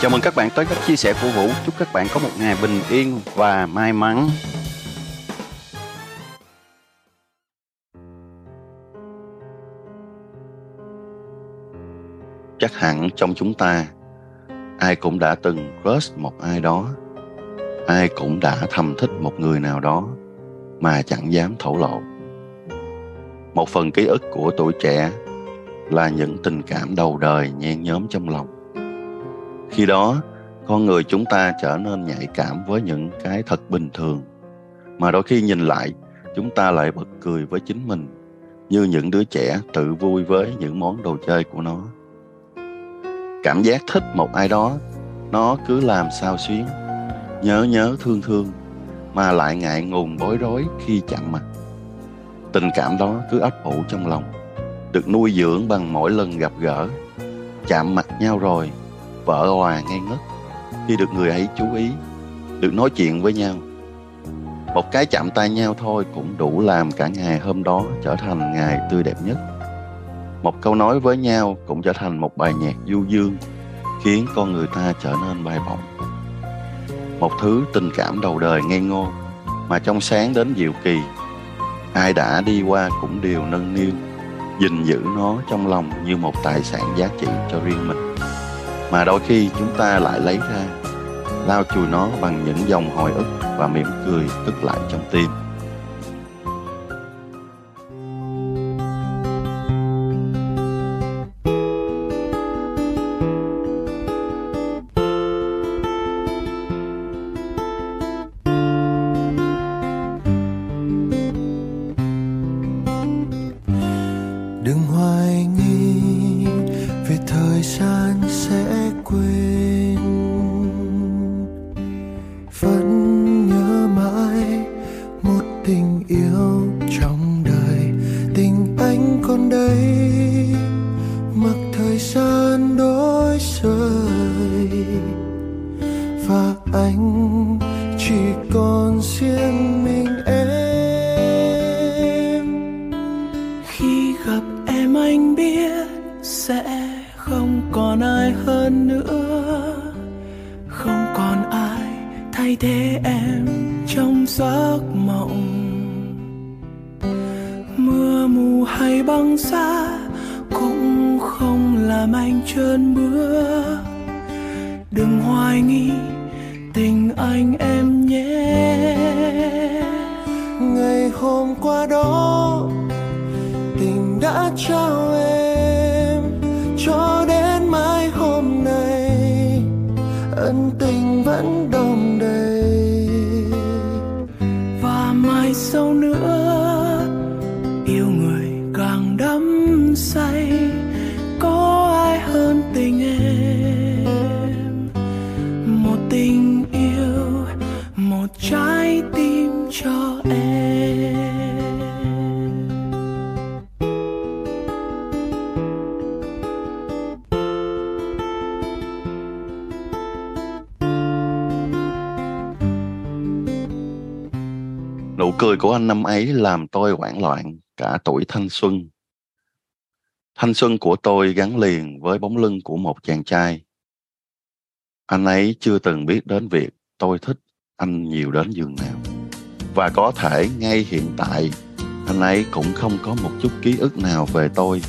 Chào mừng các bạn tới các chia sẻ của Vũ. Chúc các bạn có một ngày bình yên và may mắn. Chắc hẳn trong chúng ta, ai cũng đã từng crush một ai đó. Ai cũng đã thầm thích một người nào đó mà chẳng dám thổ lộ. Một phần ký ức của tuổi trẻ là những tình cảm đầu đời nhen nhóm trong lòng khi đó, con người chúng ta trở nên nhạy cảm với những cái thật bình thường. Mà đôi khi nhìn lại, chúng ta lại bật cười với chính mình, như những đứa trẻ tự vui với những món đồ chơi của nó. Cảm giác thích một ai đó, nó cứ làm sao xuyến. Nhớ nhớ thương thương, mà lại ngại ngùng bối rối khi chạm mặt. Tình cảm đó cứ ấp ủ trong lòng, được nuôi dưỡng bằng mỗi lần gặp gỡ. Chạm mặt nhau rồi vợ hòa ngây ngất. Khi được người ấy chú ý, được nói chuyện với nhau, một cái chạm tay nhau thôi cũng đủ làm cả ngày hôm đó trở thành ngày tươi đẹp nhất. Một câu nói với nhau cũng trở thành một bài nhạc du dương, khiến con người ta trở nên bay bổng một thứ tình cảm đầu đời ngây ngô mà trong sáng đến diệu kỳ, ai đã đi qua cũng đều nâng niu, gìn giữ nó trong lòng như một tài sản giá trị cho riêng mình mà đôi khi chúng ta lại lấy ra lao chùi nó bằng những dòng hồi ức và mỉm cười tức lại trong tim. Tình vẫn đồng người của anh năm ấy làm tôi hoảng loạn cả tuổi thanh xuân. Thanh xuân của tôi gắn liền với bóng lưng của một chàng trai. Anh ấy chưa từng biết đến việc tôi thích anh nhiều đến giường nào. Và có thể ngay hiện tại anh ấy cũng không có một chút ký ức nào về tôi.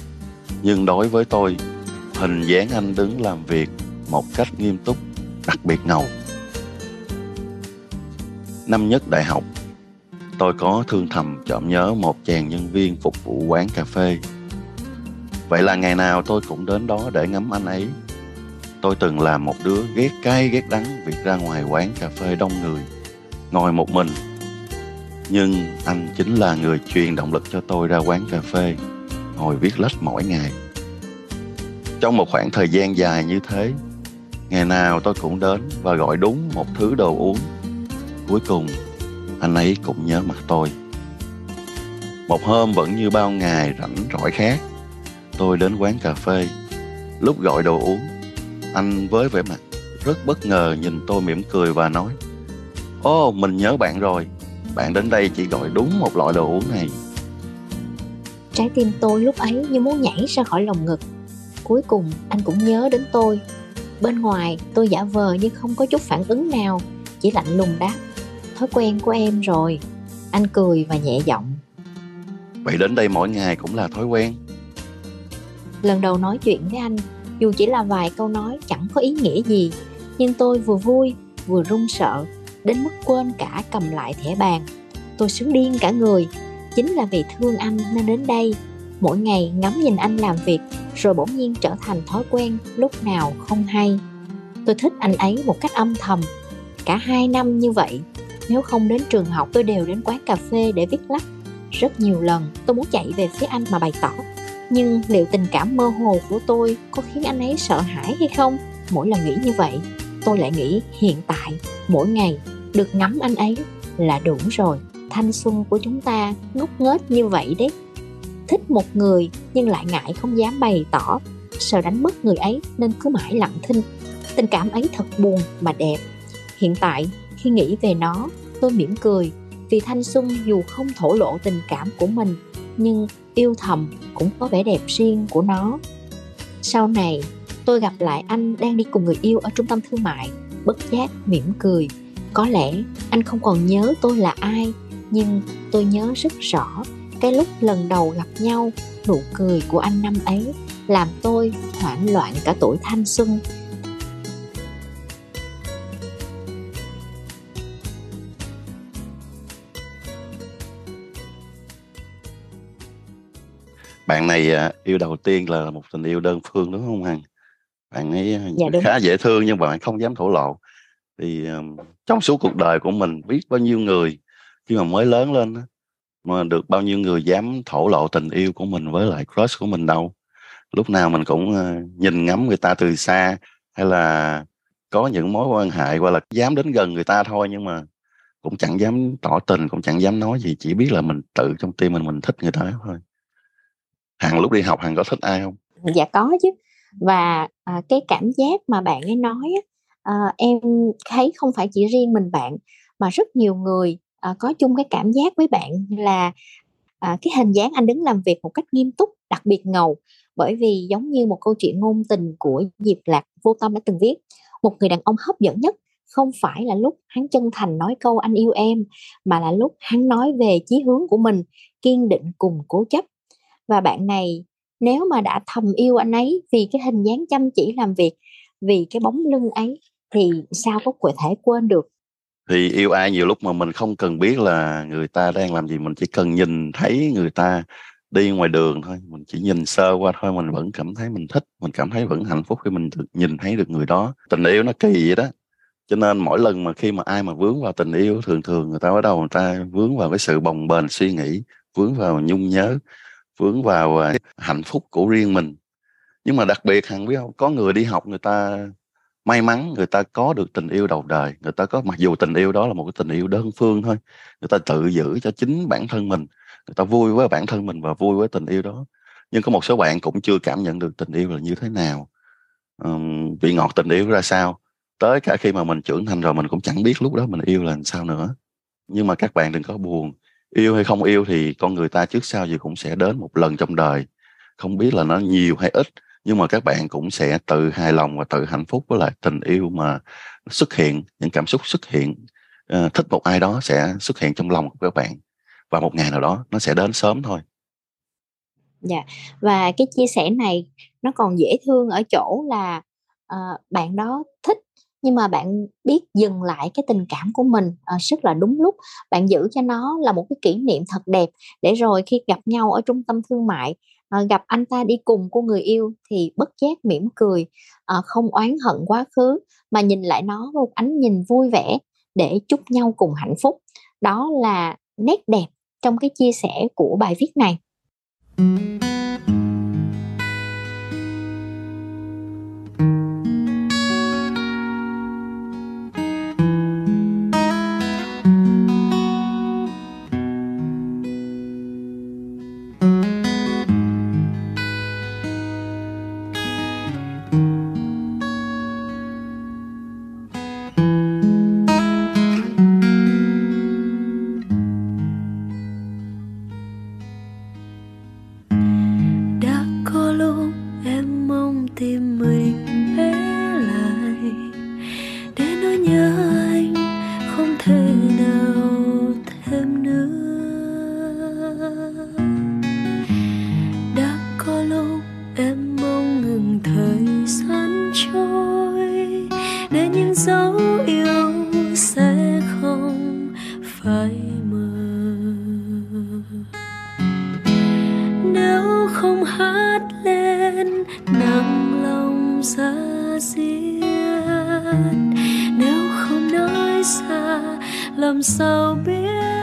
Nhưng đối với tôi, hình dáng anh đứng làm việc một cách nghiêm túc, đặc biệt ngầu. Năm nhất đại học, tôi có thương thầm chọn nhớ một chàng nhân viên phục vụ quán cà phê. Vậy là ngày nào tôi cũng đến đó để ngắm anh ấy. Tôi từng là một đứa ghét cay ghét đắng việc ra ngoài quán cà phê đông người, ngồi một mình. Nhưng anh chính là người truyền động lực cho tôi ra quán cà phê, ngồi viết lách mỗi ngày. Trong một khoảng thời gian dài như thế, ngày nào tôi cũng đến và gọi đúng một thứ đồ uống. Cuối cùng anh ấy cũng nhớ mặt tôi. Một hôm vẫn như bao ngày rảnh rỗi khác tôi đến quán cà phê. Lúc gọi đồ uống anh với vẻ mặt rất bất ngờ nhìn tôi mỉm cười và nói ô oh, mình nhớ bạn rồi. Bạn đến đây chỉ gọi đúng một loại đồ uống này. Trái tim tôi lúc ấy như muốn nhảy ra khỏi lồng ngực. Cuối cùng anh cũng nhớ đến tôi. Bên ngoài tôi giả vờ nhưng không có chút phản ứng nào Chỉ lạnh lùng đáp Thói quen của em rồi. Anh cười và nhẹ giọng. Vậy đến đây mỗi ngày cũng là thói quen. Lần đầu nói chuyện với anh Dù chỉ là vài câu nói chẳng có ý nghĩa gì Nhưng tôi vừa vui vừa run sợ Đến mức quên cả cầm lại thẻ bàn. Tôi sướng điên cả người. Chính là vì thương anh nên đến đây Mỗi ngày ngắm nhìn anh làm việc Rồi bỗng nhiên trở thành thói quen Lúc nào không hay. Tôi thích anh ấy một cách âm thầm. Cả hai năm như vậy nếu không đến trường học, tôi đều đến quán cà phê để viết lách. Rất nhiều lần, tôi muốn chạy về phía anh mà bày tỏ. Nhưng liệu tình cảm mơ hồ của tôi Có khiến anh ấy sợ hãi hay không? Mỗi lần nghĩ như vậy, Tôi lại nghĩ hiện tại, Mỗi ngày được ngắm anh ấy là đủ rồi. Thanh xuân của chúng ta ngốc nghếch như vậy đấy. Thích một người nhưng lại ngại không dám bày tỏ, sợ đánh mất người ấy nên cứ mãi lặng thinh. Tình cảm ấy thật buồn mà đẹp. Hiện tại khi nghĩ về nó, tôi mỉm cười vì thanh xuân dù không thổ lộ tình cảm của mình, nhưng yêu thầm cũng có vẻ đẹp riêng của nó. Sau này, tôi gặp lại anh đang đi cùng người yêu ở trung tâm thương mại, bất giác mỉm cười. Có lẽ anh không còn nhớ tôi là ai, nhưng tôi nhớ rất rõ cái lúc lần đầu gặp nhau, nụ cười của anh năm ấy làm tôi hoảng loạn cả tuổi thanh xuân. Bạn này à, yêu đầu tiên là một tình yêu đơn phương đúng không hằng? Bạn ấy à, dạ, đúng. khá dễ thương nhưng mà bạn không dám thổ lộ. Thì um, trong suốt cuộc đời của mình biết bao nhiêu người khi mà mới lớn lên mà được bao nhiêu người dám thổ lộ tình yêu của mình với lại crush của mình đâu. Lúc nào mình cũng uh, nhìn ngắm người ta từ xa hay là có những mối quan hệ hoặc là dám đến gần người ta thôi nhưng mà cũng chẳng dám tỏ tình cũng chẳng dám nói gì chỉ biết là mình tự trong tim mình mình thích người ta thôi hằng lúc đi học hằng có thích ai không? Dạ có chứ. Và à, cái cảm giác mà bạn ấy nói à, em thấy không phải chỉ riêng mình bạn mà rất nhiều người à, có chung cái cảm giác với bạn là à, cái hình dáng anh đứng làm việc một cách nghiêm túc đặc biệt ngầu. Bởi vì giống như một câu chuyện ngôn tình của Diệp Lạc vô tâm đã từng viết một người đàn ông hấp dẫn nhất không phải là lúc hắn chân thành nói câu anh yêu em mà là lúc hắn nói về chí hướng của mình kiên định cùng cố chấp và bạn này, nếu mà đã thầm yêu anh ấy vì cái hình dáng chăm chỉ làm việc, vì cái bóng lưng ấy, thì sao có thể quên được? Thì yêu ai nhiều lúc mà mình không cần biết là người ta đang làm gì, mình chỉ cần nhìn thấy người ta đi ngoài đường thôi, mình chỉ nhìn sơ qua thôi, mình vẫn cảm thấy mình thích, mình cảm thấy vẫn hạnh phúc khi mình được nhìn thấy được người đó. Tình yêu nó kỳ vậy đó, cho nên mỗi lần mà khi mà ai mà vướng vào tình yêu, thường thường người ta bắt đầu người ta vướng vào cái sự bồng bềnh suy nghĩ, vướng vào nhung nhớ vướng vào à, hạnh phúc của riêng mình. Nhưng mà đặc biệt hằng biết không có người đi học người ta may mắn người ta có được tình yêu đầu đời người ta có mặc dù tình yêu đó là một cái tình yêu đơn phương thôi người ta tự giữ cho chính bản thân mình người ta vui với bản thân mình và vui với tình yêu đó. Nhưng có một số bạn cũng chưa cảm nhận được tình yêu là như thế nào. Um, vị ngọt tình yêu ra sao? Tới cả khi mà mình trưởng thành rồi mình cũng chẳng biết lúc đó mình yêu là làm sao nữa. Nhưng mà các bạn đừng có buồn yêu hay không yêu thì con người ta trước sau gì cũng sẽ đến một lần trong đời. Không biết là nó nhiều hay ít nhưng mà các bạn cũng sẽ tự hài lòng và tự hạnh phúc với lại tình yêu mà xuất hiện những cảm xúc xuất hiện. Uh, thích một ai đó sẽ xuất hiện trong lòng của các bạn và một ngày nào đó nó sẽ đến sớm thôi. Dạ và cái chia sẻ này nó còn dễ thương ở chỗ là uh, bạn đó thích nhưng mà bạn biết dừng lại cái tình cảm của mình uh, rất là đúng lúc. Bạn giữ cho nó là một cái kỷ niệm thật đẹp để rồi khi gặp nhau ở trung tâm thương mại ờ, gặp anh ta đi cùng của người yêu thì bất giác mỉm cười ờ, không oán hận quá khứ mà nhìn lại nó một ánh nhìn vui vẻ để chúc nhau cùng hạnh phúc. Đó là nét đẹp trong cái chia sẻ của bài viết này. ngát lên nắng lòng ra riêng nếu không nói ra làm sao biết?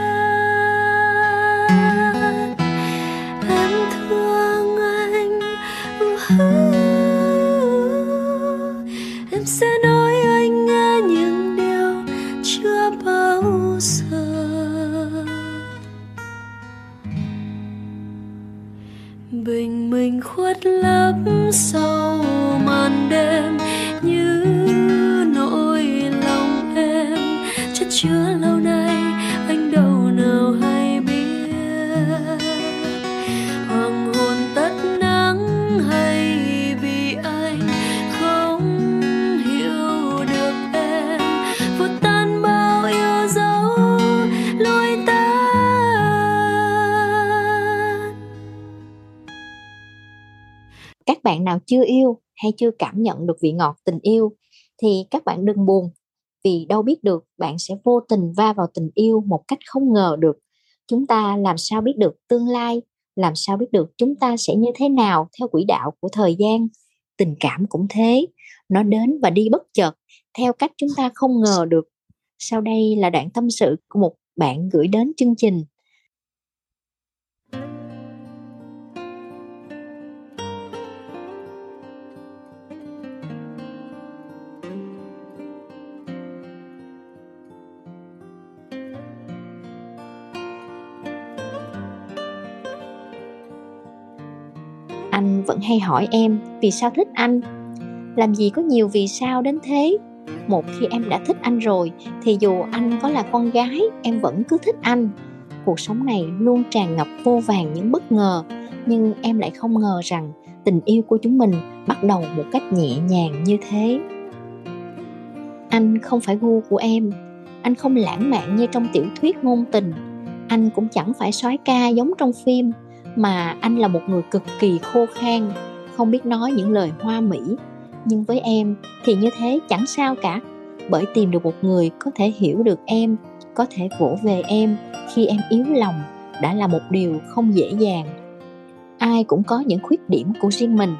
Nào chưa yêu hay chưa cảm nhận được vị ngọt tình yêu thì các bạn đừng buồn. Vì đâu biết được, bạn sẽ vô tình va vào tình yêu một cách không ngờ được. Chúng ta làm sao biết được tương lai? Làm sao biết được chúng ta sẽ như thế nào theo quỹ đạo của thời gian? Tình cảm cũng thế. Nó đến và đi bất chợt, theo cách chúng ta không ngờ được. Sau đây là đoạn tâm sự của một bạn gửi đến chương trình. Anh vẫn hay hỏi em, vì sao thích anh? Làm gì có nhiều vì sao đến thế? Một khi em đã thích anh rồi, thì dù anh có là con gái, em vẫn cứ thích anh. Cuộc sống này luôn tràn ngập vô vàng những bất ngờ, nhưng em lại không ngờ rằng tình yêu của chúng mình bắt đầu một cách nhẹ nhàng như thế. Anh không phải gu của em. Anh không lãng mạn như trong tiểu thuyết ngôn tình. Anh cũng chẳng phải soái ca giống trong phim mà anh là một người cực kỳ khô khan, không biết nói những lời hoa mỹ. Nhưng với em thì như thế chẳng sao cả. Bởi tìm được một người có thể hiểu được em, có thể vỗ về em khi em yếu lòng đã là một điều không dễ dàng. Ai cũng có những khuyết điểm của riêng mình,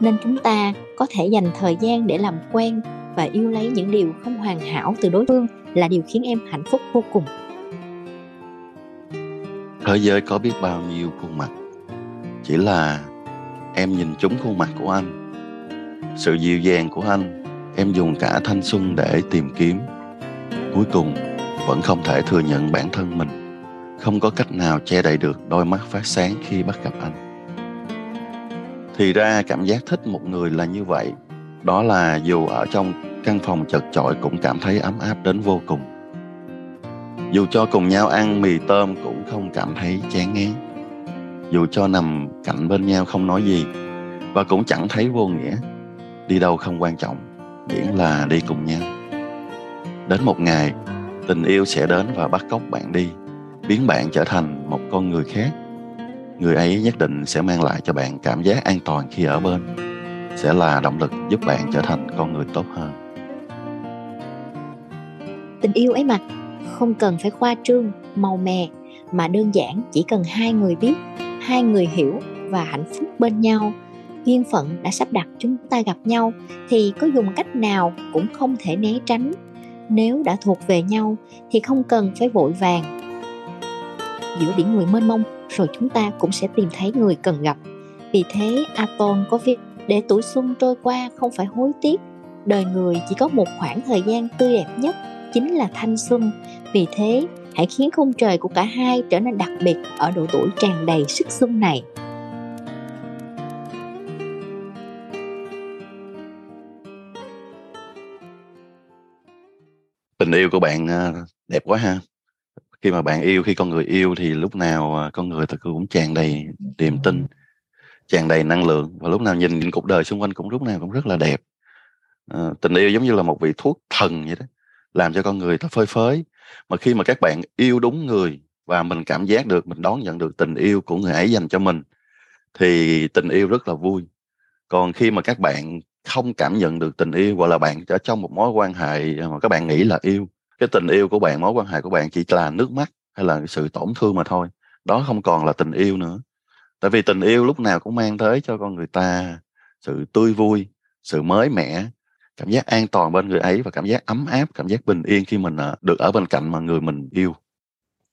nên chúng ta có thể dành thời gian để làm quen và yêu lấy những điều không hoàn hảo từ đối phương là điều khiến em hạnh phúc vô cùng. Thế giới có biết bao nhiêu khuôn mặt chỉ là em nhìn trúng khuôn mặt của anh. Sự dịu dàng của anh, em dùng cả thanh xuân để tìm kiếm. Cuối cùng, vẫn không thể thừa nhận bản thân mình. Không có cách nào che đậy được đôi mắt phát sáng khi bắt gặp anh. Thì ra cảm giác thích một người là như vậy. Đó là dù ở trong căn phòng chật chội cũng cảm thấy ấm áp đến vô cùng. Dù cho cùng nhau ăn mì tôm cũng không cảm thấy chán ngán dù cho nằm cạnh bên nhau không nói gì, và cũng chẳng thấy vô nghĩa, đi đâu không quan trọng, miễn là đi cùng nhau. Đến một ngày, tình yêu sẽ đến và bắt cóc bạn đi, biến bạn trở thành một con người khác. Người ấy nhất định sẽ mang lại cho bạn cảm giác an toàn khi ở bên, sẽ là động lực giúp bạn trở thành con người tốt hơn. Tình yêu ấy mà, không cần phải khoa trương, màu mè, mà đơn giản chỉ cần hai người biết hai người hiểu và hạnh phúc bên nhau. Duyên phận đã sắp đặt chúng ta gặp nhau thì có dùng cách nào cũng không thể né tránh. Nếu đã thuộc về nhau thì không cần phải vội vàng. Giữa biển người mênh mông, rồi chúng ta cũng sẽ tìm thấy người cần gặp. Vì thế, aton có viết để tuổi xuân trôi qua không phải hối tiếc. Đời người chỉ có một khoảng thời gian tươi đẹp nhất chính là thanh xuân. Vì thế hãy khiến khung trời của cả hai trở nên đặc biệt ở độ tuổi tràn đầy sức xuân này. Tình yêu của bạn à, đẹp quá ha. Khi mà bạn yêu khi con người yêu thì lúc nào à, con người ta cũng tràn đầy niềm tin tràn đầy năng lượng và lúc nào nhìn những cuộc đời xung quanh cũng lúc nào cũng rất là đẹp. À, tình yêu giống như là một vị thuốc thần vậy đó làm cho con người ta phơi phới mà khi mà các bạn yêu đúng người và mình cảm giác được, mình đón nhận được tình yêu của người ấy dành cho mình, thì tình yêu rất là vui. Còn khi mà các bạn không cảm nhận được tình yêu hoặc là bạn ở trong một mối quan hệ mà các bạn nghĩ là yêu, cái tình yêu của bạn, mối quan hệ của bạn chỉ là nước mắt hay là sự tổn thương mà thôi, đó không còn là tình yêu nữa. Tại vì tình yêu lúc nào cũng mang tới cho con người ta sự tươi vui, sự mới mẻ cảm giác an toàn bên người ấy và cảm giác ấm áp cảm giác bình yên khi mình ờ, được ở bên cạnh mà người mình yêu.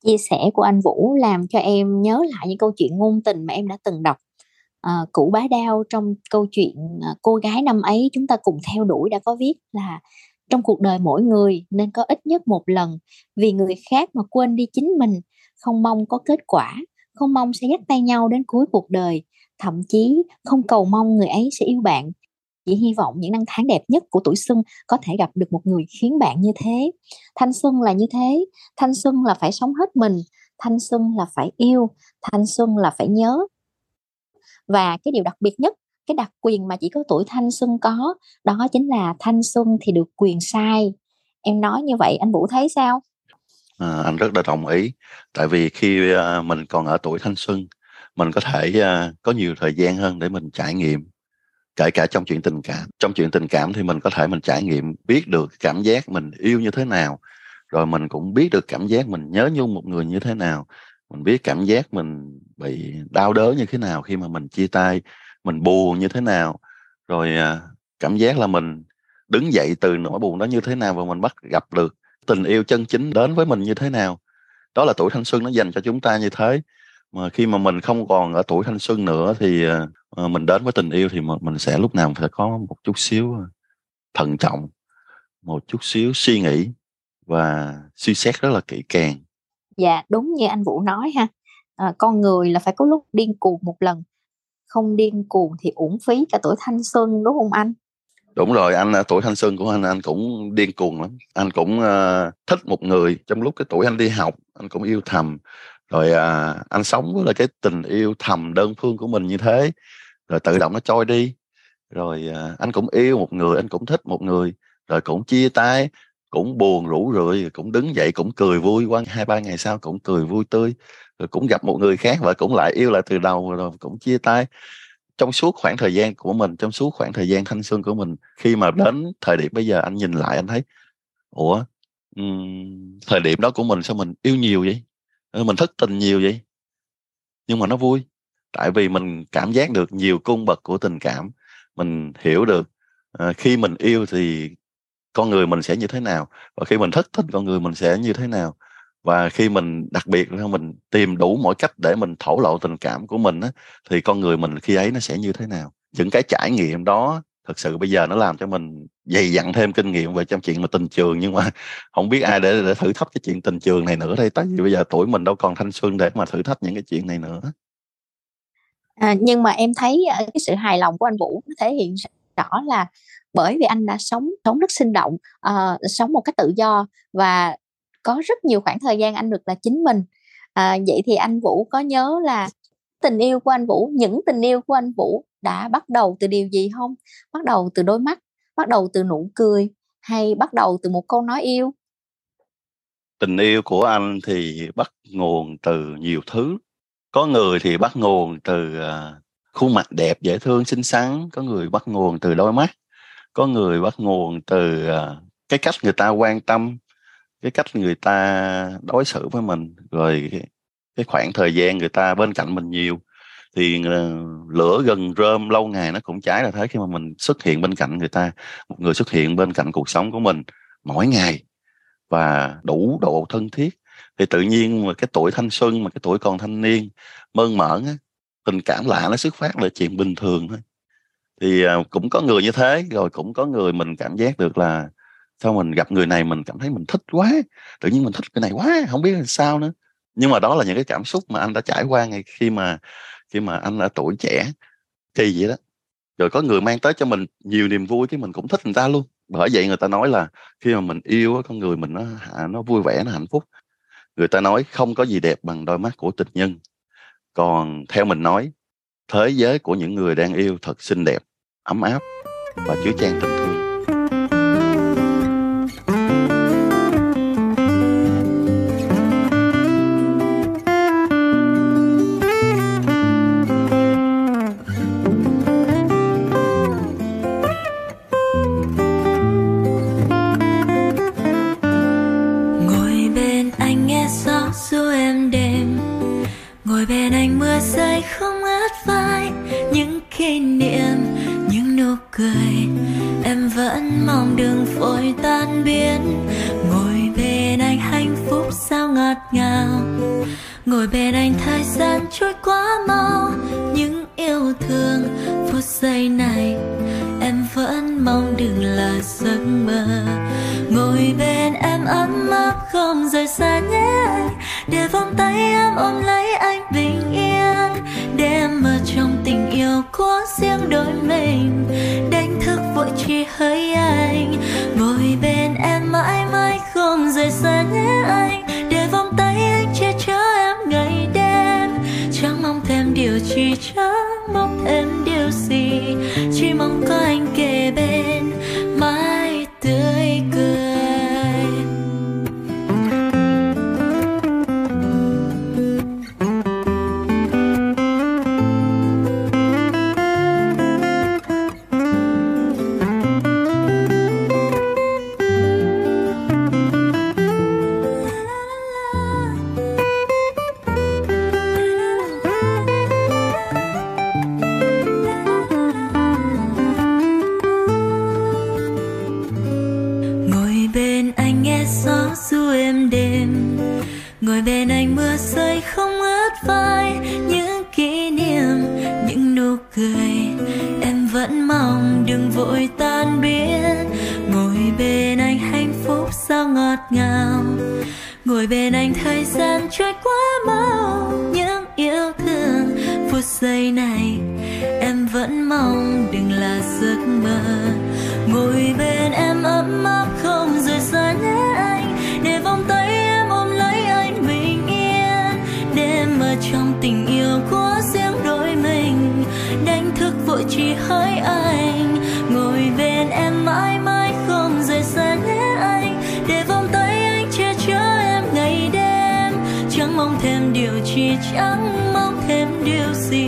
Chia sẻ của anh Vũ làm cho em nhớ lại những câu chuyện ngôn tình mà em đã từng đọc. Ờ, à, cụ bá đao trong câu chuyện à, cô gái năm ấy chúng ta cùng theo đuổi đã có viết là trong cuộc đời mỗi người nên có ít nhất một lần vì người khác mà quên đi chính mình không mong có kết quả không mong sẽ dắt tay nhau đến cuối cuộc đời thậm chí không cầu mong người ấy sẽ yêu bạn chỉ hy vọng những năm tháng đẹp nhất của tuổi xuân có thể gặp được một người khiến bạn như thế. Thanh xuân là như thế. Thanh xuân là phải sống hết mình. Thanh xuân là phải yêu. Thanh xuân là phải nhớ. Và cái điều đặc biệt nhất cái đặc quyền mà chỉ có tuổi thanh xuân có đó chính là thanh xuân thì được quyền sai. Em nói như vậy anh vũ thấy sao? À, anh rất là đồng ý. Tại vì khi à, mình còn ở tuổi thanh xuân mình có thể à, có nhiều thời gian hơn để mình trải nghiệm kể cả trong chuyện tình cảm. Trong chuyện tình cảm thì mình có thể mình trải nghiệm, biết được cảm giác mình yêu như thế nào. Rồi mình cũng biết được cảm giác mình nhớ nhung một người như thế nào. Mình biết cảm giác mình bị đau đớn như thế nào khi mà mình chia tay, mình buồn như thế nào. Rồi à, cảm giác là mình đứng dậy từ nỗi buồn đó như thế nào và mình bắt gặp được tình yêu chân chính đến với mình như thế nào. Đó là tuổi thanh xuân nó dành cho chúng ta như thế mà khi mà mình không còn ở tuổi thanh xuân nữa thì uh, mình đến với tình yêu thì mình sẽ lúc nào phải có một chút xíu thận trọng một chút xíu suy nghĩ và suy xét rất là kỹ càng. Dạ đúng như anh vũ nói ha. À, con người là phải có lúc điên cuồng một lần. Không điên cuồng thì uổng phí cả tuổi thanh xuân đúng không anh? Đúng rồi anh tuổi thanh xuân của anh anh cũng điên cuồng lắm. Anh cũng uh, thích một người trong lúc cái tuổi anh đi học anh cũng yêu thầm rồi à, anh sống với là cái tình yêu thầm đơn phương của mình như thế. Rồi tự động nó trôi đi. Rồi à, anh cũng yêu một người anh cũng thích một người. Rồi cũng chia tay cũng buồn rủ rượi cũng đứng dậy cũng cười vui. Qua hai ba ngày sau cũng cười vui tươi. Rồi cũng gặp một người khác và cũng lại yêu lại từ đầu rồi cũng chia tay. Trong suốt khoảng thời gian của mình trong suốt khoảng thời gian thanh xuân của mình khi mà đến thời điểm bây giờ anh nhìn lại anh thấy ủa um, thời điểm đó của mình sao mình yêu nhiều vậy? Mình thất tình nhiều vậy? Nhưng mà nó vui tại vì mình cảm giác được nhiều cung bậc của tình cảm. Mình hiểu được uh, khi mình yêu thì con người mình sẽ như thế nào và khi mình thất tình con người mình sẽ như thế nào. Và khi mình đặc biệt là mình tìm đủ mọi cách để mình thổ lộ tình cảm của mình á, thì con người mình khi ấy nó sẽ như thế nào. Những cái trải nghiệm đó thật sự bây giờ nó làm cho mình dày dặn thêm kinh nghiệm về trong chuyện mà tình trường nhưng mà không biết ai để, để thử thách cái chuyện tình trường này nữa đây. Tại vì bây giờ tuổi mình đâu còn thanh xuân để mà thử thách những cái chuyện này nữa. À, nhưng mà em thấy ờ, cái sự hài lòng của anh Vũ nó thể hiện rõ là bởi vì anh đã sống sống rất sinh động uh, sống một cách tự do và có rất nhiều khoảng thời gian anh được là chính mình. À, vậy thì anh Vũ có nhớ là tình yêu của anh Vũ những tình yêu của anh Vũ đã bắt đầu từ điều gì không bắt đầu từ đôi mắt, bắt đầu từ nụ cười hay bắt đầu từ một câu nói yêu? Tình yêu của anh thì bắt nguồn từ nhiều thứ. Có người thì bắt nguồn từ à, khuôn mặt đẹp, dễ thương, xinh xắn. Có người bắt nguồn từ đôi mắt. Có người bắt nguồn từ à, cái cách người ta quan tâm, cái cách người ta đối xử với mình. Rồi cái khoảng thời gian người ta bên cạnh mình nhiều thì ờ, lửa gần rơm lâu ngày nó cũng cháy là thế khi mà mình xuất hiện bên cạnh người ta một người xuất hiện bên cạnh cuộc sống của mình mỗi ngày và đủ độ thân thiết. Thì tự nhiên mà cái tuổi thanh xuân mà cái tuổi còn thanh niên mơn mởn á, tình cảm lạ nó xuất phát là chuyện bình thường thôi. Thì ờ, cũng có người như thế rồi cũng có người mình cảm giác được là sao mình gặp người này mình cảm thấy mình thích quá tự nhiên mình thích cái này quá không biết là sao nữa. Nhưng mà đó là những cái cảm xúc mà anh đã trải qua ngày khi mà khi mà anh ở tuổi trẻ, kỳ vậy đó. Rồi có người mang tới cho mình nhiều niềm vui cái mình cũng thích người ta luôn. Bởi vậy người ta nói là khi mà mình yêu con người mình nó nó vui vẻ, nó hạnh phúc. Người ta nói không có gì đẹp bằng đôi mắt của tình nhân. Còn theo mình nói, thế giới của những người đang yêu thật xinh đẹp, ấm áp và chứa chan tình thương. Cười. Em vẫn mong đường vội tan biến. Ngồi bên anh hạnh phúc sao ngọt ngào. Ngồi bên anh thời gian trôi quá mau. Những yêu thương phút giây này, em vẫn mong đừng là giấc mơ. Ngồi bên em ấm áp không rời xa nhé để vòng tay em ôm lấy anh bình yên. Để em ở trong tình yêu của riêng đôi mình thức vội chỉ trong tình yêu của riêng đôi mình. Đánh thức vội chỉ hỡi anh. Ngồi bên em mãi mãi không rời xa nhé anh. Để vòng tay anh che chở em ngày đêm. Chẳng mong thêm điều chi, chẳng mong thêm điều gì.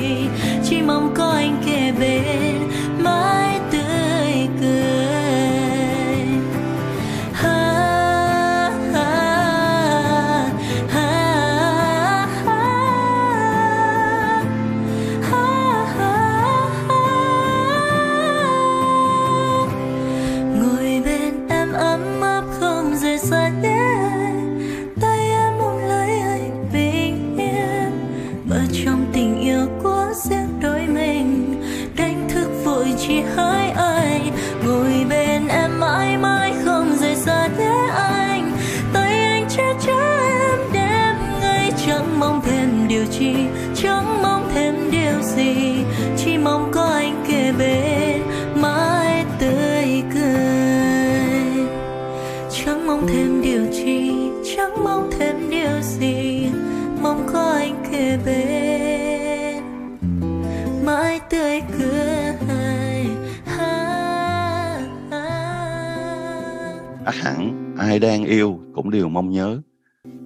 Ai đang yêu cũng đều mong nhớ.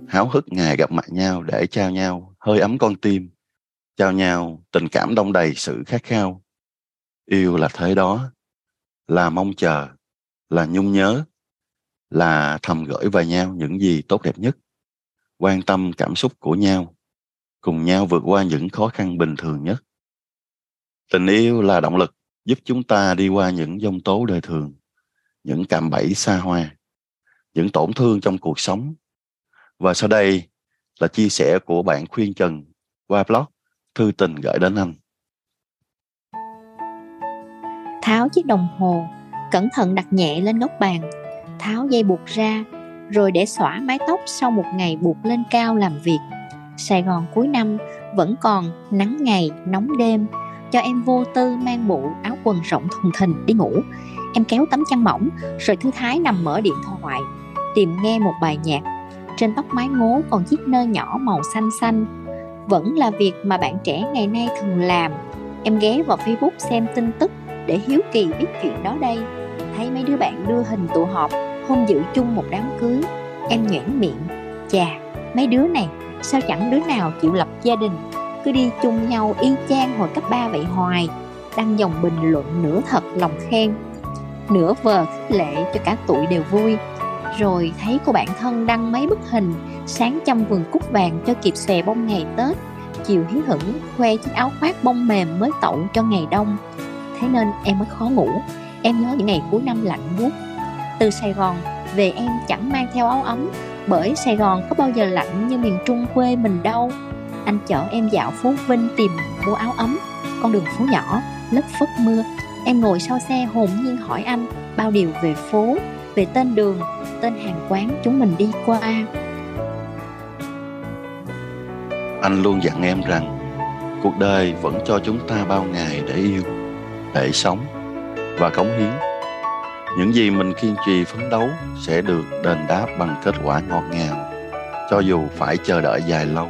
Háo hức ngày gặp mặt nhau để trao nhau hơi ấm con tim, trao nhau tình cảm đông đầy sự khát khao. Yêu là thế đó, là mong chờ, là nhung nhớ, là thầm gửi vào nhau những gì tốt đẹp nhất, quan tâm cảm xúc của nhau, cùng nhau vượt qua những khó khăn bình thường nhất. Tình yêu là động lực giúp chúng ta đi qua những dông tố đời thường, những cạm bẫy xa hoa những tổn thương trong cuộc sống. Và sau đây là chia sẻ của bạn khuyên trần qua blog thư tình gửi đến anh. Tháo chiếc đồng hồ, cẩn thận đặt nhẹ lên góc bàn, tháo dây buộc ra, rồi để xõa mái tóc sau một ngày buộc lên cao làm việc. Sài gòn cuối năm vẫn còn nắng ngày, nóng đêm, cho em vô tư mang bộ áo quần rộng thùng thình đi ngủ. Em kéo tấm chăn mỏng, rồi thư thái nằm mở điện thoại tìm nghe một bài nhạc. Trên tóc mái ngố còn chiếc nơ nhỏ màu xanh xanh. Vẫn là việc mà bạn trẻ ngày nay thường làm. Em ghé vào facebook xem tin tức để hiếu kỳ biết chuyện đó đây. Thấy mấy đứa bạn đưa hình tụ họp hôm dự chung một đám cưới. Em nhoẻn miệng, chà, mấy đứa này, sao chẳng đứa nào chịu lập gia đình? Cứ đi chung nhau y chang hồi cấp 3 vậy hoài. Đăng dòng bình luận nửa thật lòng khen. Nửa vờ khích lệ cho cả tụi đều vui rồi thấy cô bạn thân đăng mấy bức hình, sáng chăm vườn cúc vàng cho kịp xòe bông ngày tết. Chiều hí hửng, khoe chiếc áo khoác bông mềm mới tậu cho ngày đông. Thế nên em mới khó ngủ. Em nhớ những ngày cuối năm lạnh buốt. Từ Sài Gòn về em chẳng mang theo áo ấm, bởi Sài Gòn có bao giờ lạnh như miền Trung quê mình đâu. Anh chở em dạo phố Vinh tìm mua áo ấm, con đường phố nhỏ lất phất mưa. Em ngồi sau xe hồn nhiên hỏi anh bao điều về phố về tên đường, tên hàng quán chúng mình đi qua. Anh luôn dặn em rằng, cuộc đời vẫn cho chúng ta bao ngày để yêu, để sống và cống hiến. Những gì mình kiên trì phấn đấu sẽ được đền đáp bằng kết quả ngọt ngào, cho dù phải chờ đợi dài lâu.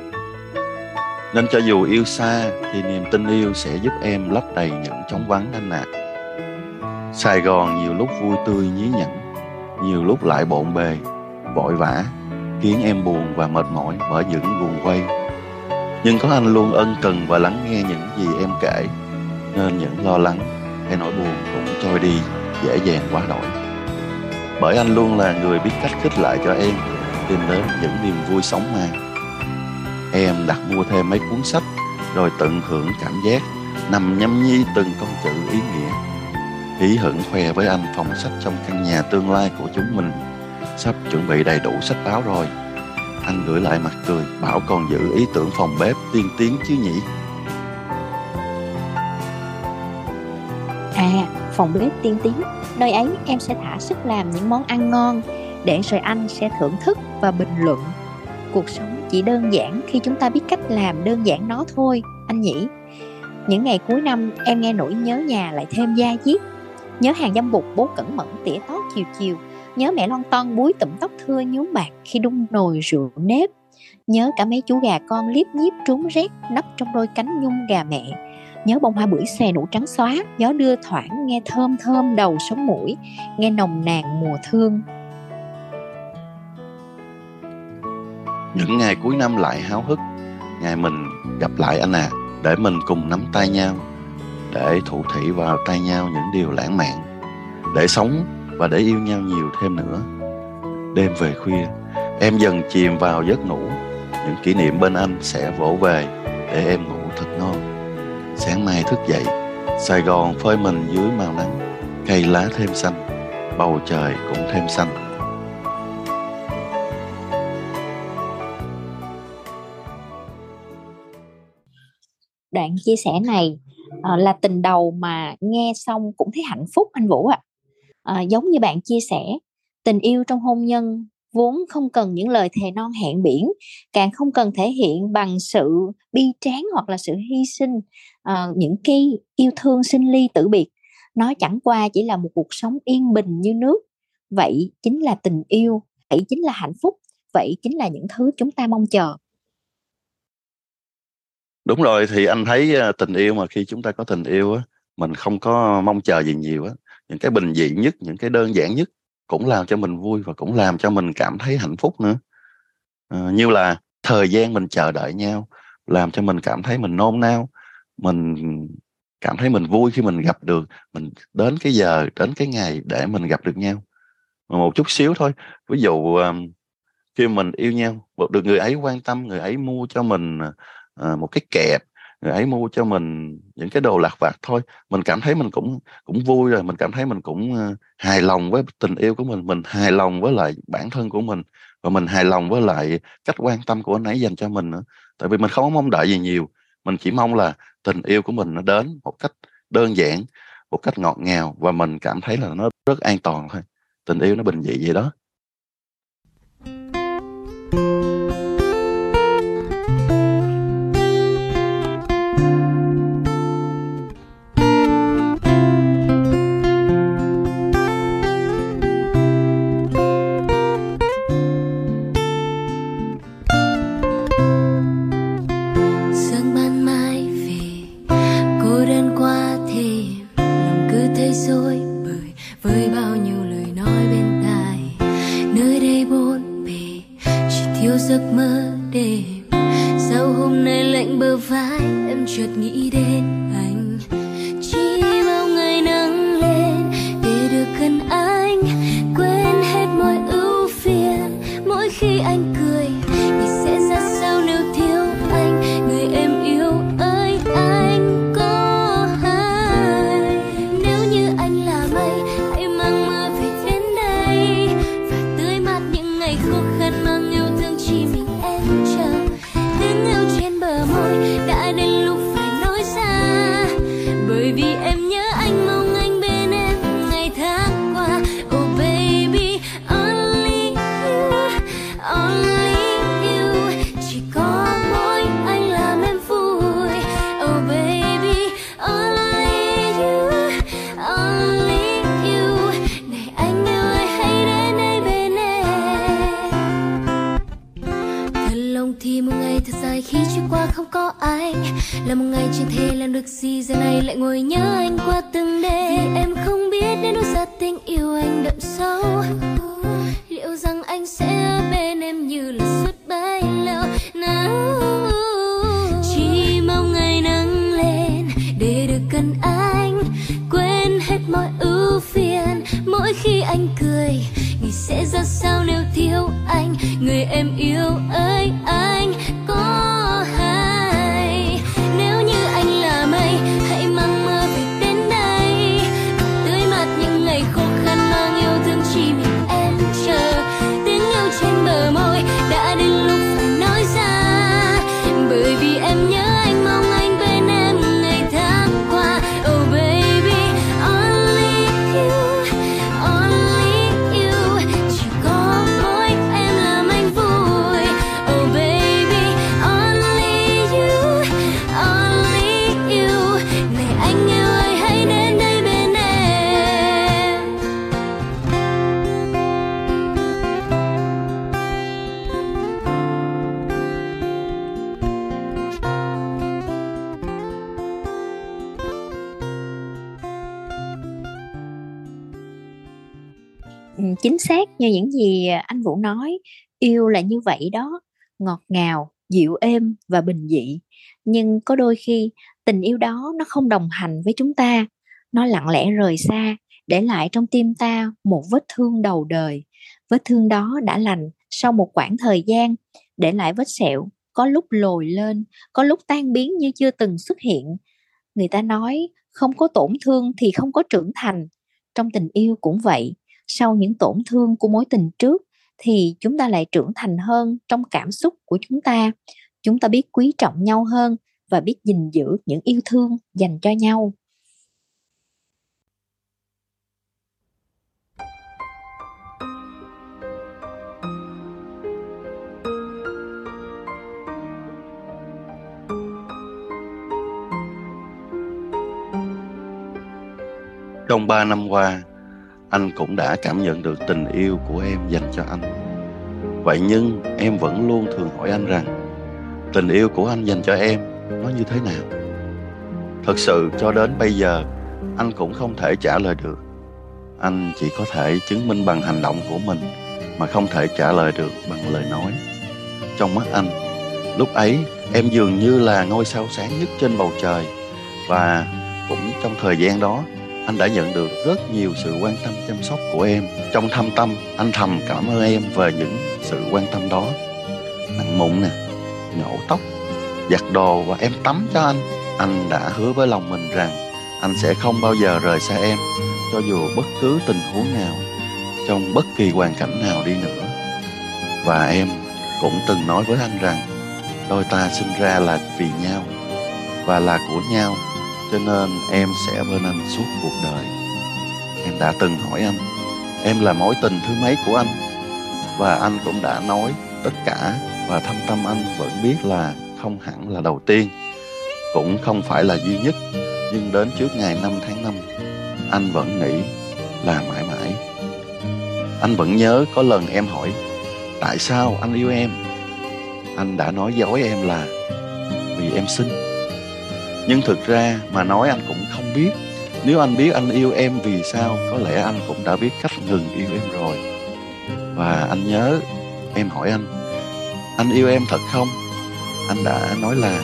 Nên cho dù yêu xa thì niềm tin yêu sẽ giúp em lấp đầy những trống vắng anh ạ à. sài gòn nhiều lúc vui tươi nhí nhảnh nhiều lúc lại bộn bề, vội vã, khiến em buồn và mệt mỏi bởi những guồng quay. Nhưng có anh luôn ân cần và lắng nghe những gì em kể, nên những lo lắng hay nỗi buồn cũng trôi đi, dễ dàng quá đổi. Bởi anh luôn là người biết cách khích lại cho em, tìm đến những niềm vui sống mai em đặt mua thêm mấy cuốn sách, rồi tận hưởng cảm giác nằm nhâm nhi từng con chữ ý nghĩa hí hửng khoe với anh phòng sách trong căn nhà tương lai của chúng mình. Sắp chuẩn bị đầy đủ sách báo rồi. Anh gửi lại mặt cười, bảo còn giữ ý tưởng phòng bếp tiên tiến chứ nhỉ? À phòng bếp tiên tiến. Nơi ấy em sẽ thả sức làm những món ăn ngon, để rồi anh sẽ thưởng thức và bình luận. Cuộc sống chỉ đơn giản khi chúng ta biết cách làm đơn giản nó thôi, anh nhỉ? Những ngày cuối năm, em nghe nỗi nhớ nhà lại thêm da diết nhớ hàng dâm bụt bố cẩn mẫn tỉa tót chiều chiều. Nhớ mẹ lon ton búi tụm tóc thưa nhúm bạc khi đun nồi rượu nếp. Nhớ cả mấy chú gà con liếp nhíp trốn rét nấp trong đôi cánh nhung gà mẹ. Nhớ bông hoa bưởi xòe nụ trắng xóa, gió đưa thoảng nghe thơm thơm đầu sống mũi, nghe nồng nàn mùa thương. Những ngày cuối năm lại háo hức, ngày mình gặp lại anh à để mình cùng nắm tay nhau để thụ thị vào tay nhau những điều lãng mạn, để sống và để yêu nhau nhiều thêm nữa. Đêm về khuya, em dần chìm vào giấc ngủ. Những kỷ niệm bên anh sẽ vỗ về để em ngủ thật ngon. Sáng mai thức dậy, sài gòn phơi mình dưới màu nắng, cây lá thêm xanh, bầu trời cũng thêm xanh. Đoạn chia sẻ này uh, là tình đầu mà nghe xong cũng thấy hạnh phúc anh Vũ ạ. À. À, giống như bạn chia sẻ, tình yêu trong hôn nhân vốn không cần những lời thề non hẹn biển, càng không cần thể hiện bằng sự bi tráng hoặc là sự hy sinh, uh, những cái yêu thương sinh ly tử biệt. Nó chẳng qua chỉ là một cuộc sống yên bình như nước. Vậy chính là tình yêu, vậy chính là hạnh phúc, vậy chính là những thứ chúng ta mong chờ đúng rồi thì anh thấy ờ, tình yêu mà khi chúng ta có tình yêu á mình không có mong chờ gì nhiều á. Những cái bình dị nhất những cái đơn giản nhất cũng làm cho mình vui và cũng làm cho mình cảm thấy hạnh phúc nữa. À, như là thời gian mình chờ đợi nhau làm cho mình cảm thấy mình nôn nao mình cảm thấy mình vui khi mình gặp được mình đến cái giờ đến cái ngày để mình gặp được nhau. Mà một chút xíu thôi ví dụ khi mình yêu nhau được người ấy quan tâm người ấy mua cho mình ờ, à, một cái kẹp người ấy mua cho mình những cái đồ lạc vặt thôi. Mình cảm thấy mình cũng cũng vui rồi mình cảm thấy mình cũng uh, hài lòng với tình yêu của mình mình hài lòng với lại bản thân của mình và mình hài lòng với lại cách quan tâm của anh ấy dành cho mình nữa. Tại vì mình không mong đợi gì nhiều mình chỉ mong là tình yêu của mình nó đến một cách đơn giản một cách ngọt ngào và mình cảm thấy là nó rất an toàn thôi. Tình yêu nó bình dị vậy đó. Người em yêu ơi anh Vũ nói, yêu là như vậy đó, ngọt ngào, dịu êm và bình dị. Nhưng có đôi khi, tình yêu đó nó không đồng hành với chúng ta, nó lặng lẽ rời xa, để lại trong tim ta một vết thương đầu đời. Vết thương đó đã lành sau một quãng thời gian, để lại vết sẹo, có lúc lồi lên, có lúc tan biến như chưa từng xuất hiện. Người ta nói, không có tổn thương thì không có trưởng thành. Trong tình yêu cũng vậy, sau những tổn thương của mối tình trước thì chúng ta lại trưởng thành hơn trong cảm xúc của chúng ta. Chúng ta biết quý trọng nhau hơn và biết gìn giữ những yêu thương dành cho nhau. Trong 3 năm qua, anh cũng đã cảm nhận được tình yêu của em dành cho anh. Vậy nhưng em vẫn luôn thường hỏi anh rằng tình yêu của anh dành cho em nó như thế nào? Thật sự cho đến bây giờ anh cũng không thể trả lời được. Anh chỉ có thể chứng minh bằng hành động của mình mà không thể trả lời được bằng lời nói. Trong mắt anh, lúc ấy em dường như là ngôi sao sáng nhất trên bầu trời và cũng trong thời gian đó anh đã nhận được rất nhiều sự quan tâm chăm sóc của em. Trong thâm tâm, anh thầm cảm ơn em về những sự quan tâm đó. Nặng mụn nè nhổ tóc, giặt đồ và em tắm cho anh. Anh đã hứa với lòng mình rằng anh sẽ không bao giờ rời xa em, cho dù bất cứ tình huống nào, trong bất kỳ hoàn cảnh nào đi nữa. Và em cũng từng nói với anh rằng, đôi ta sinh ra là vì nhau và là của nhau cho nên em sẽ bên anh suốt cuộc đời. Em đã từng hỏi anh, em là mối tình thứ mấy của anh? Và anh cũng đã nói tất cả và thâm tâm anh vẫn biết là không hẳn là đầu tiên, cũng không phải là duy nhất. Nhưng đến trước ngày 5 tháng 5 anh vẫn nghĩ là mãi mãi. Anh vẫn nhớ có lần em hỏi, tại sao anh yêu em? Anh đã nói dối em là, vì em xinh nhưng thực ra mà nói anh cũng không biết. Nếu anh biết anh yêu em vì sao, có lẽ anh cũng đã biết cách ngừng yêu em rồi. Và anh nhớ, em hỏi anh anh yêu em thật không? Anh đã nói là,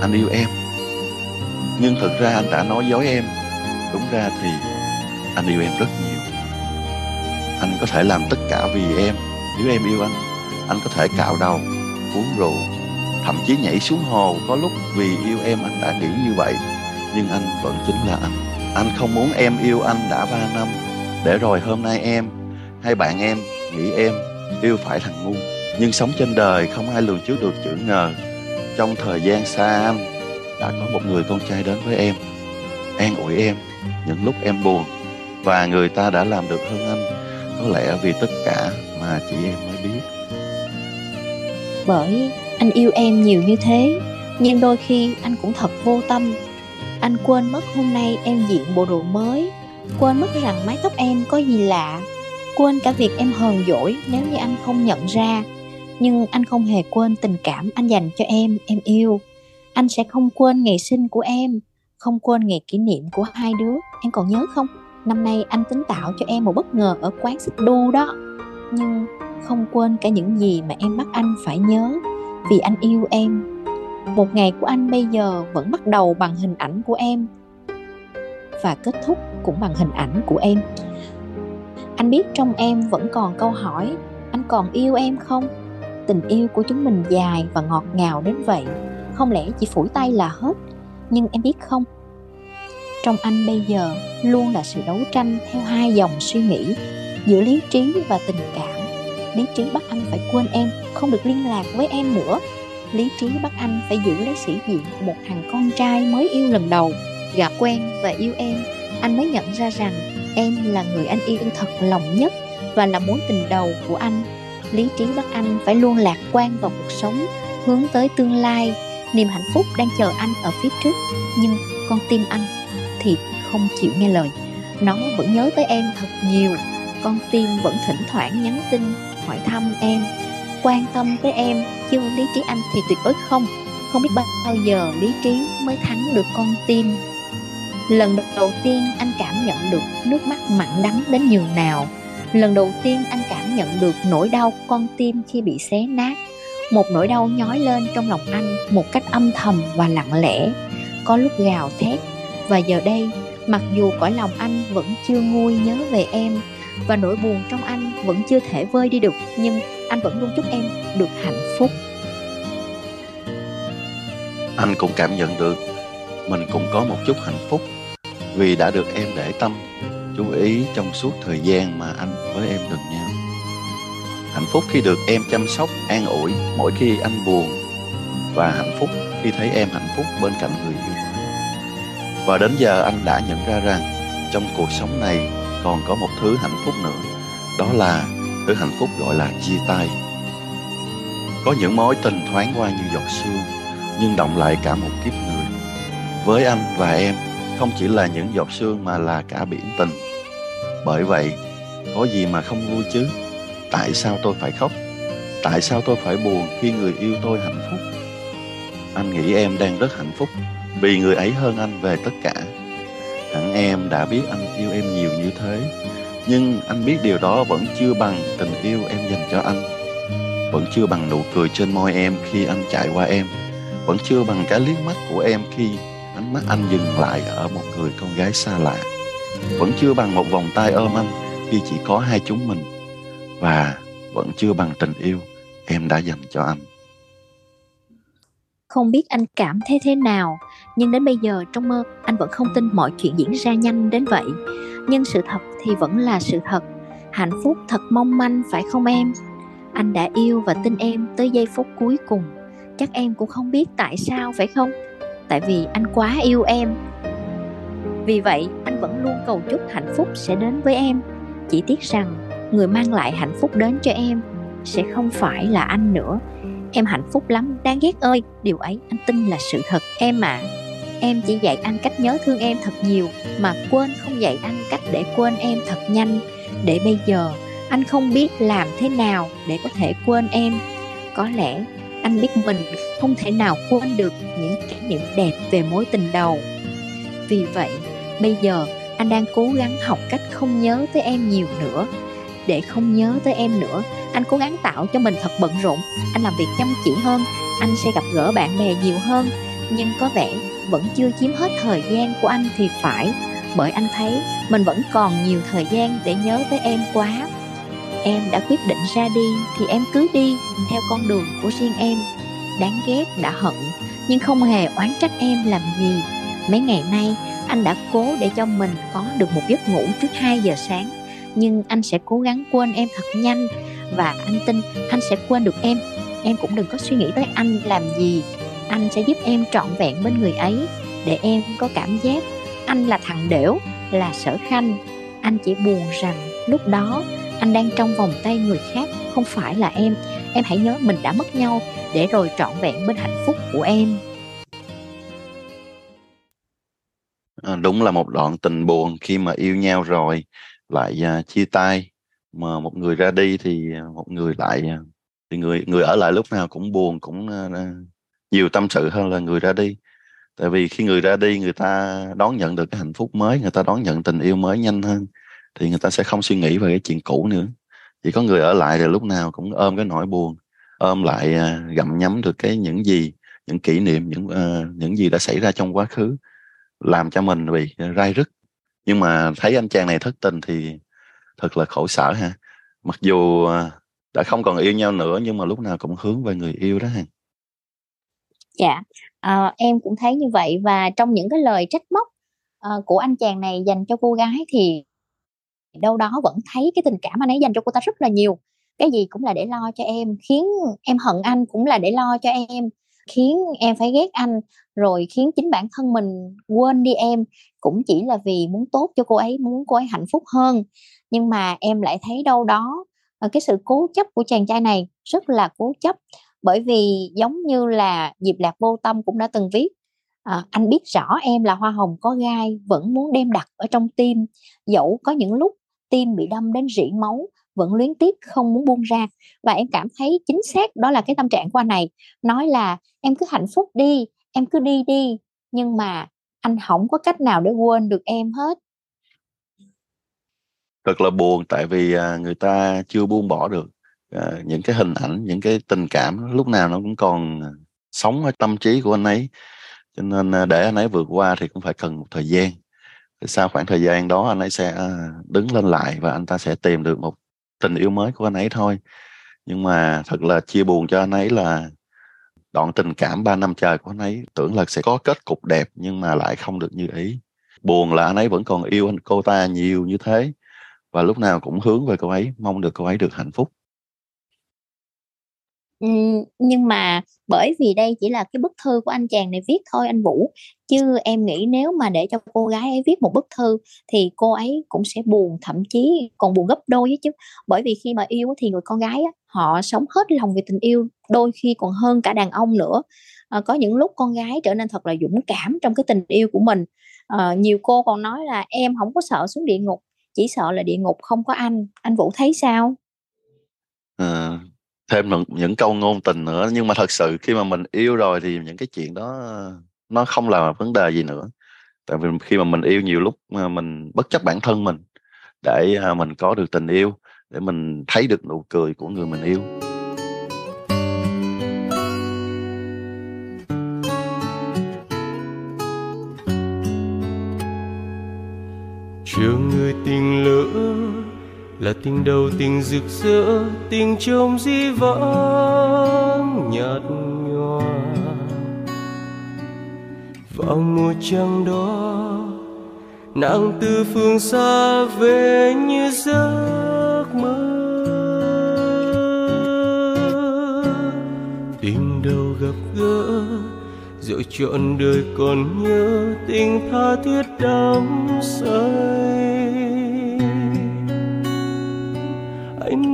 anh yêu em. Nhưng thực ra anh đã nói dối em. Đúng ra thì anh yêu em rất nhiều. Anh có thể làm tất cả vì em. Nếu em yêu anh anh có thể cạo đầu uống rượu thậm chí nhảy xuống hồ có lúc vì yêu em anh đã nghĩ như vậy. Nhưng anh vẫn chính là anh. Anh không muốn em yêu anh đã ba năm. Để rồi hôm nay em hay bạn em nghĩ em yêu phải thằng ngu. Nhưng sống trên đời không ai lường trước được chữ ngờ. Trong thời gian xa anh, đã có một người con trai đến với em. An ủi em những lúc em buồn. Và người ta đã làm được hơn anh. Có lẽ vì tất cả mà chị em mới biết. Bởi anh yêu em nhiều như thế, nhưng đôi khi anh cũng thật vô tâm. Anh quên mất hôm nay em diện bộ đồ mới, quên mất rằng mái tóc em có gì lạ, quên cả việc em hờn dỗi nếu như anh không nhận ra. Nhưng anh không hề quên tình cảm anh dành cho em em yêu. Anh sẽ không quên ngày sinh của em, không quên ngày kỷ niệm của hai đứa. Em còn nhớ không? Năm nay anh tính tạo cho em một bất ngờ ở quán xích đu đó. Nhưng không quên cả những gì mà em bắt anh phải nhớ vì anh yêu em. Một ngày của anh bây giờ vẫn bắt đầu bằng hình ảnh của em. Và kết thúc cũng bằng hình ảnh của em. Anh biết trong em vẫn còn câu hỏi, anh còn yêu em không? Tình yêu của chúng mình dài và ngọt ngào đến vậy, không lẽ chỉ phủi tay là hết? Nhưng em biết không? Trong anh bây giờ luôn là sự đấu tranh theo hai dòng suy nghĩ, giữa lý trí và tình cảm. Lý trí bắt anh phải quên em không được liên lạc với em nữa. Lý trí bắt anh phải giữ lấy sĩ diện của một thằng con trai mới yêu lần đầu gặp quen và yêu em. Anh mới nhận ra rằng em là người anh yêu thật lòng nhất và là mối tình đầu của anh. Lý trí bắt anh phải luôn lạc quan vào cuộc sống, hướng tới tương lai. Niềm hạnh phúc đang chờ anh ở phía trước, nhưng con tim anh thì không chịu nghe lời. Nó vẫn nhớ tới em thật nhiều. Con tim vẫn thỉnh thoảng nhắn tin hỏi thăm em quan tâm tới em, chứ lý trí anh thì tuyệt đối không. Không biết bao giờ lý trí mới thắng được con tim. Lần đầu tiên anh cảm nhận được nước mắt mặn đắng đến nhường nào. Lần đầu tiên anh cảm nhận được nỗi đau con tim khi bị xé nát. Một nỗi đau nhói lên trong lòng anh một cách âm thầm và lặng lẽ. Có lúc gào thét. Và giờ đây, mặc dù cõi lòng anh vẫn chưa nguôi nhớ về em, và nỗi buồn trong anh vẫn chưa thể vơi đi được, nhưng anh vẫn luôn chúc em được hạnh phúc. Anh cũng cảm nhận được mình cũng có một chút hạnh phúc vì đã được em để tâm, chú ý trong suốt thời gian mà anh với em gần nhau. Hạnh phúc khi được em chăm sóc, an ủi mỗi khi anh buồn và hạnh phúc khi thấy em hạnh phúc bên cạnh người yêu. Và đến giờ anh đã nhận ra rằng trong cuộc sống này còn có một thứ hạnh phúc nữa, đó là thứ hạnh phúc gọi là chia tay. Có những mối tình thoáng qua như giọt sương, nhưng động lại cả một kiếp người. Với anh và em, không chỉ là những giọt sương mà là cả biển tình. Bởi vậy, có gì mà không vui chứ? Tại sao tôi phải khóc? Tại sao tôi phải buồn khi người yêu tôi hạnh phúc? Anh nghĩ em đang rất hạnh phúc, vì người ấy hơn anh về tất cả. Hẳn em đã biết anh yêu em nhiều như thế nhưng anh biết điều đó vẫn chưa bằng tình yêu em dành cho anh. Vẫn chưa bằng nụ cười trên môi em khi anh chạy qua em. Vẫn chưa bằng cái liếc mắt của em khi ánh mắt anh dừng lại ở một người con gái xa lạ. Vẫn chưa bằng một vòng tay ôm anh khi chỉ có hai chúng mình. Và vẫn chưa bằng tình yêu em đã dành cho anh không biết anh cảm thấy thế nào. Nhưng đến bây giờ trong mơ, anh vẫn không tin mọi chuyện diễn ra nhanh đến vậy. Nhưng sự thật thì vẫn là sự thật. Hạnh phúc thật mong manh, phải không em? Anh đã yêu và tin em tới giây phút cuối cùng. Chắc em cũng không biết tại sao, phải không? Tại vì anh quá yêu em. Vì vậy, anh vẫn luôn cầu chúc hạnh phúc sẽ đến với em. Chỉ tiếc rằng, người mang lại hạnh phúc đến cho em sẽ không phải là anh nữa em hạnh phúc lắm, đáng ghét ơi. Điều ấy, anh tin là sự thật. Em mà em chỉ dạy anh cách nhớ thương em thật nhiều, mà quên không dạy anh cách để quên em thật nhanh. Để bây giờ, anh không biết làm thế nào để có thể quên em. Có lẽ, anh biết mình không thể nào quên được những kỷ niệm đẹp về mối tình đầu. Vì vậy, bây giờ, anh đang cố gắng học cách không nhớ tới em nhiều nữa. Để không nhớ tới em nữa anh cố gắng tạo cho mình thật bận rộn. Anh làm việc chăm chỉ hơn. Anh sẽ gặp gỡ bạn bè nhiều hơn. Nhưng có vẻ vẫn chưa chiếm hết thời gian của anh thì phải, bởi anh thấy mình vẫn còn nhiều thời gian để nhớ tới em quá. Em đã quyết định ra đi thì em cứ đi theo con đường của riêng em. Đáng ghét đã hận, nhưng không hề oán trách em làm gì. Mấy ngày nay, anh đã cố để cho mình có được một giấc ngủ trước 2 giờ sáng, nhưng anh sẽ cố gắng quên em thật nhanh và anh tin anh sẽ quên được em. Em cũng đừng có suy nghĩ tới anh làm gì. Anh sẽ giúp em trọn vẹn bên người ấy để em có cảm giác. Anh là thằng đểu là sở khanh. Anh chỉ buồn rằng lúc đó anh đang trong vòng tay người khác không phải là em. Em hãy nhớ mình đã mất nhau để rồi trọn vẹn bên hạnh phúc của em. À, đúng là một đoạn tình buồn khi mà yêu nhau rồi. Lại uh, chia tay mà một người ra đi thì à, một người lại à, thì người người ở lại lúc nào cũng buồn cũng à, nhiều tâm sự hơn là người ra đi. Tại vì khi người ra đi người ta đón nhận được cái hạnh phúc mới người ta đón nhận tình yêu mới nhanh hơn thì người ta sẽ không suy nghĩ về cái chuyện cũ nữa. Chỉ có người ở lại thì lúc nào cũng ôm cái nỗi buồn ôm lại gặm nhấm được cái những gì những kỷ niệm những uh, những gì đã xảy ra trong quá khứ làm cho mình bị rai rứt. Nhưng mà thấy anh chàng này thất tình thì thật là khổ sở ha. Mặc dù à, đã không còn yêu nhau nữa nhưng mà lúc nào cũng hướng về người yêu đó ha. Dạ à, em cũng thấy như vậy. Và trong những cái lời trách móc uh, của anh chàng này dành cho cô gái thì đâu đó vẫn thấy cái tình cảm anh ấy dành cho cô ta rất là nhiều. Cái gì cũng là để lo cho em khiến em hận anh cũng là để lo cho em khiến em phải ghét anh rồi khiến chính bản thân mình quên đi em. Cũng chỉ là vì muốn tốt cho cô ấy muốn cô ấy hạnh phúc hơn. Nhưng mà em lại thấy đâu đó ờ, cái sự cố chấp của chàng trai này rất là cố chấp. Bởi vì giống như là Diệp Lạc Vô Tâm cũng đã từng viết à, anh biết rõ em là hoa hồng có gai vẫn muốn đem đặt ở trong tim. Dẫu có những lúc tim bị đâm đến rỉ máu vẫn luyến tiếc, không muốn buông ra. Và em cảm thấy chính xác đó là cái tâm trạng của anh này. Nói là, em cứ hạnh phúc đi, em cứ đi đi, nhưng mà anh không có cách nào để quên được em hết. Thật là buồn, tại vì à, người ta chưa buông bỏ được à, những cái hình ảnh, những cái tình cảm lúc nào nó cũng còn à, sống ở tâm trí của anh ấy. Cho nên để anh ấy vượt qua thì cũng phải cần một thời gian. Sau khoảng thời gian đó anh ấy sẽ đứng lên lại và anh ta sẽ tìm được một tình yêu mới của anh ấy thôi. Nhưng mà thật là chia buồn cho anh ấy là đoạn tình cảm 3 năm trời của anh ấy tưởng là sẽ có kết cục đẹp nhưng mà lại không được như ý. Buồn là anh ấy vẫn còn yêu anh cô ta nhiều như thế và lúc nào cũng hướng về cô ấy, mong được cô ấy được hạnh phúc nhưng mà bởi vì đây chỉ là cái bức thư của anh chàng này viết thôi anh Vũ. Chứ em nghĩ nếu mà để cho cô gái ấy viết một bức thư thì cô ấy cũng sẽ buồn thậm chí còn buồn gấp đôi ấy chứ. Bởi vì khi mà yêu thì người con gái á, họ sống hết lòng về tình yêu đôi khi còn hơn cả đàn ông nữa. À, có những lúc con gái trở nên thật là dũng cảm trong cái tình yêu của mình. À, nhiều cô còn nói là em không có sợ xuống địa ngục chỉ sợ là địa ngục không có anh. Anh Vũ thấy sao? À, thêm những câu ngôn tình nữa. Nhưng mà thật sự khi mà mình yêu rồi thì những cái chuyện đó, nó không là vấn đề gì nữa. Tại vì khi mà mình yêu nhiều lúc mình bất chấp bản thân mình để à, mình có được tình yêu, để mình thấy được nụ cười của người mình yêu. Là tình đầu, tình rực rỡ, tình trông di vãng nhạt nhòa. Vào mùa trăng đó, nàng từ phương xa về như giấc mơ. Tình đầu gặp gỡ rồi trọn đời còn nhớ tình tha thiết đắm say.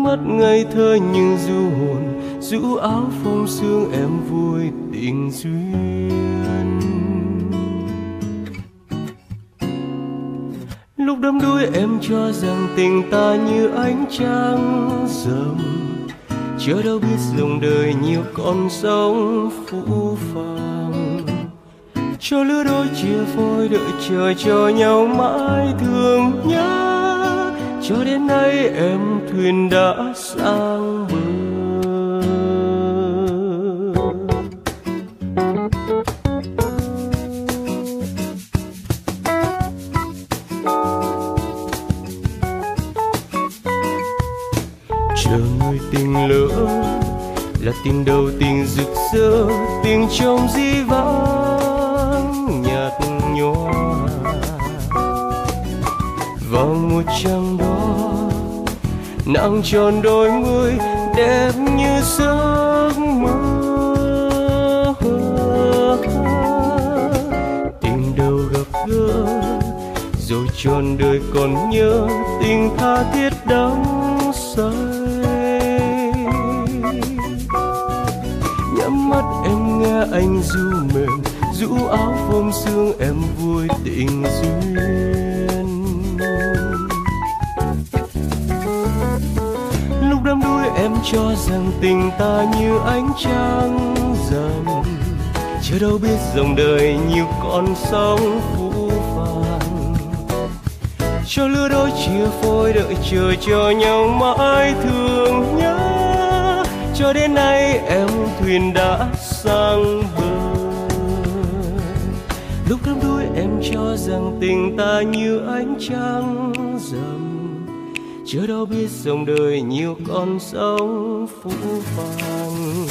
Ánh mắt ngây thơ như du hồn, rũ áo phong sương em vui tình duyên. Lúc đắm đuối em cho rằng tình ta như ánh trăng rầm chưa đâu biết dòng đời nhiều con sóng phũ phàng. Cho lứa đôi chia phôi đợi chờ cho nhau mãi thương nhớ cho đến nay em thuyền đã sang bờ. Chờ người tình lỡ là tình đầu tình rực rỡ tình trong di vãng nhạt nhòa. Vào một trăng nàng tròn đôi mươi đẹp như giấc mơ. Tình đầu gặp gỡ, rồi tròn đời còn nhớ tình tha thiết đắm say. Nhắm mắt em nghe anh du mềm rũ áo phông sương em vui tình duyên. Cho rằng tình ta như ánh trăng rằm chưa đâu biết dòng đời như con sóng phũ phàng cho lứa đôi chia phôi đợi chờ cho nhau mãi thương nhớ. Cho đến nay em thuyền đã sang bờ. Lúc đắm đuối em cho rằng tình ta như ánh trăng rằm chưa đâu biết dòng đời nhiều con sóng phũ phàng.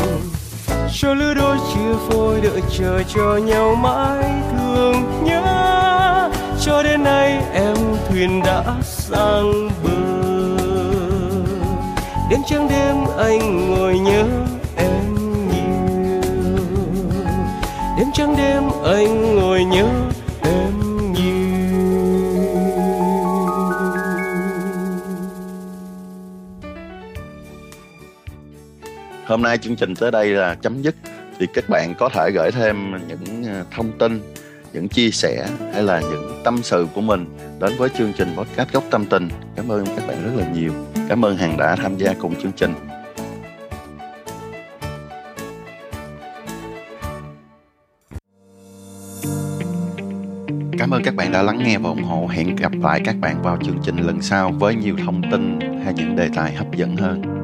Cho lứa đôi chia phôi đợi chờ cho nhau mãi thương nhớ. Cho đến nay em thuyền đã sang bờ. Đêm trăng đêm anh ngồi nhớ em nhiều. Đêm trăng đêm anh ngồi nhớ Hôm nay chương trình tới đây là chấm dứt thì các bạn có thể gửi thêm những ờ, thông tin, những chia sẻ hay là những tâm sự của mình đến với chương trình podcast góc tâm tình. Cảm ơn các bạn rất là nhiều. Cảm ơn Hằng đã tham gia cùng chương trình. Cảm ơn các bạn đã lắng nghe và ủng hộ. Hẹn gặp lại các bạn vào chương trình lần sau với nhiều thông tin hay những đề tài hấp dẫn hơn.